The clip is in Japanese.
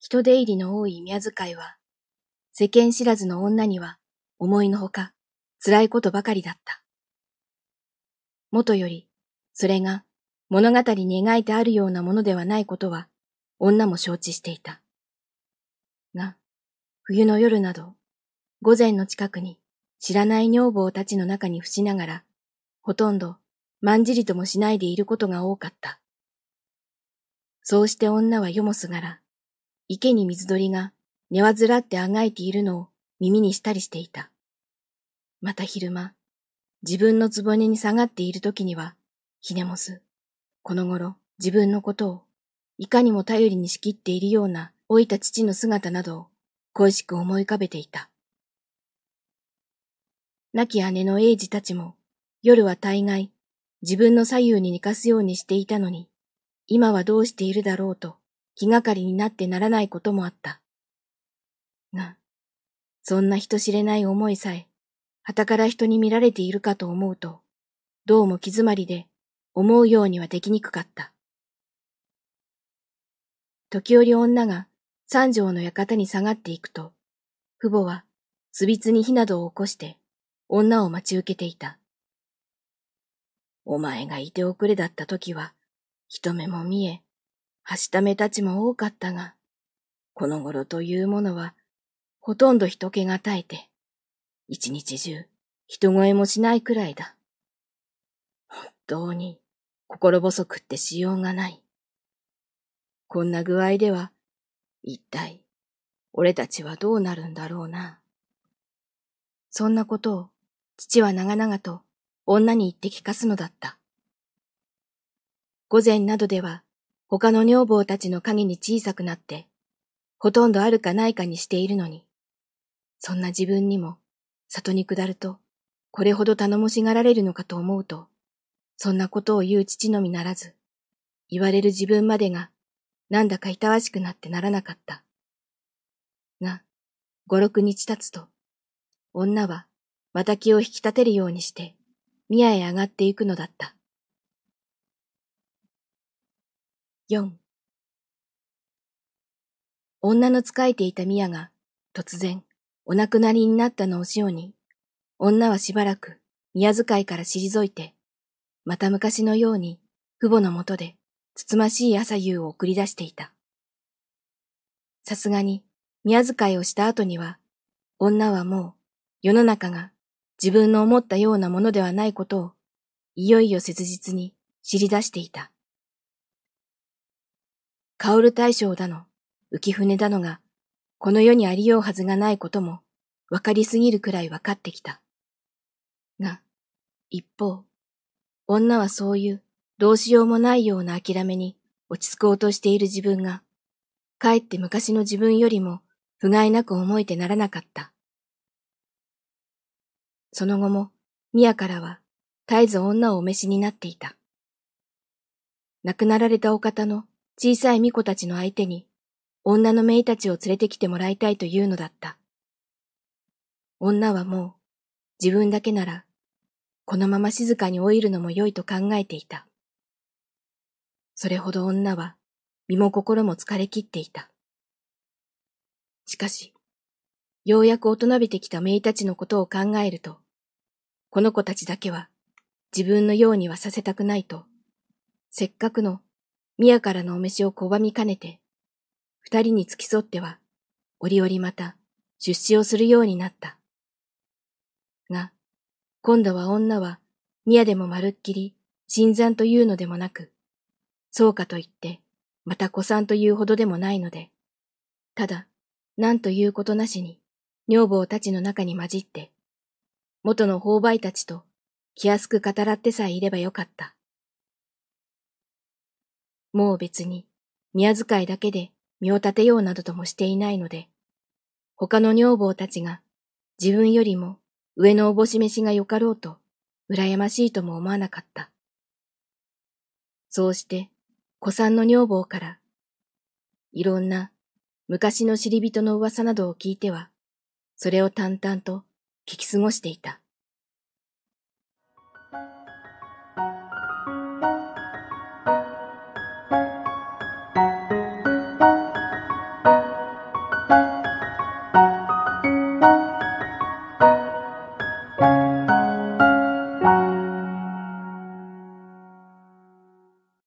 人出入りの多い宮遣いは、世間知らずの女には思いのほか辛いことばかりだった。もとより、それが物語に描いてあるようなものではないことは女も承知していた。が、冬の夜など、午前の近くに知らない女房たちの中に伏しながら、ほとんどまんじりともしないでいることが多かった。そうして女は夜もすがら、池に水鳥が寝わずらってあがいているのを耳にしたりしていた。また昼間、自分のつぼねに下がっている時には、ひねもす、この頃自分のことをいかにも頼りにしきっているような老いた父の姿などを恋しく思い浮かべていた。亡き姉の英治たちも夜は大概自分の左右に寝かすようにしていたのに、今はどうしているだろうと気がかりになってならないこともあった。が、そんな人知れない思いさえ、旗から人に見られているかと思うと、どうも気詰まりで思うようにはできにくかった。時折女が三条の館に下がっていくと、父母はすびつに火などを起こして女を待ち受けていた。お前がいておくれだった時は、人目も見え、はしためたちも多かったが、この頃というものは、ほとんど人気が絶えて、一日中、人声もしないくらいだ。本当に、心細くってしようがない。こんな具合では、一体、俺たちはどうなるんだろうな。そんなことを、父は長々と女に言って聞かすのだった。午前などでは、他の女房たちの影に小さくなって、ほとんどあるかないかにしているのに、そんな自分にも、里に下ると、これほど頼もしがられるのかと思うと、そんなことを言う父のみならず、言われる自分までが、なんだかいたわしくなってならなかった。が、五六日経つと、女は、畑を引き立てるようにして、宮へ上がっていくのだった。4女の仕えていた宮が突然お亡くなりになったのを潮に、女はしばらく宮遣いから退いて、また昔のように父母のもとでつつましい朝夕を送り出していた。さすがに宮遣いをした後には、女はもう世の中が自分の思ったようなものではないことを、いよいよ切実に知り出していた。薫大将だの、浮船だのが、この世にありようはずがないことも、わかりすぎるくらいわかってきた。が、一方、女はそういうどうしようもないような諦めに落ち着こうとしている自分が、かえって昔の自分よりも不甲斐なく思えてならなかった。その後も、宮からは絶えず女をお召しになっていた。亡くなられたお方の小さい巫女たちの相手に、女の姪たちを連れてきてもらいたいというのだった。女はもう、自分だけなら、このまま静かに老いるのも良いと考えていた。それほど女は、身も心も疲れ切っていた。しかし、ようやく大人びてきた姪たちのことを考えると、この子たちだけは自分のようにはさせたくないと、せっかくの宮からのお召しを拒みかねて、二人に付き添っては、折々また出資をするようになった。が、今度は女は宮でもまるっきり新参というのでもなく、そうかと言って、また子さんというほどでもないので、ただ、何ということなしに、女房たちの中に混じって、元の購買たちと気安く語らってさえいればよかった。もう別に宮遣いだけで身を立てようなどともしていないので、他の女房たちが自分よりも上のおぼし飯がよかろうと、羨ましいとも思わなかった。そうして、子さんの女房から、いろんな昔の知り人の噂などを聞いては、それを淡々と聞き過ごしていた。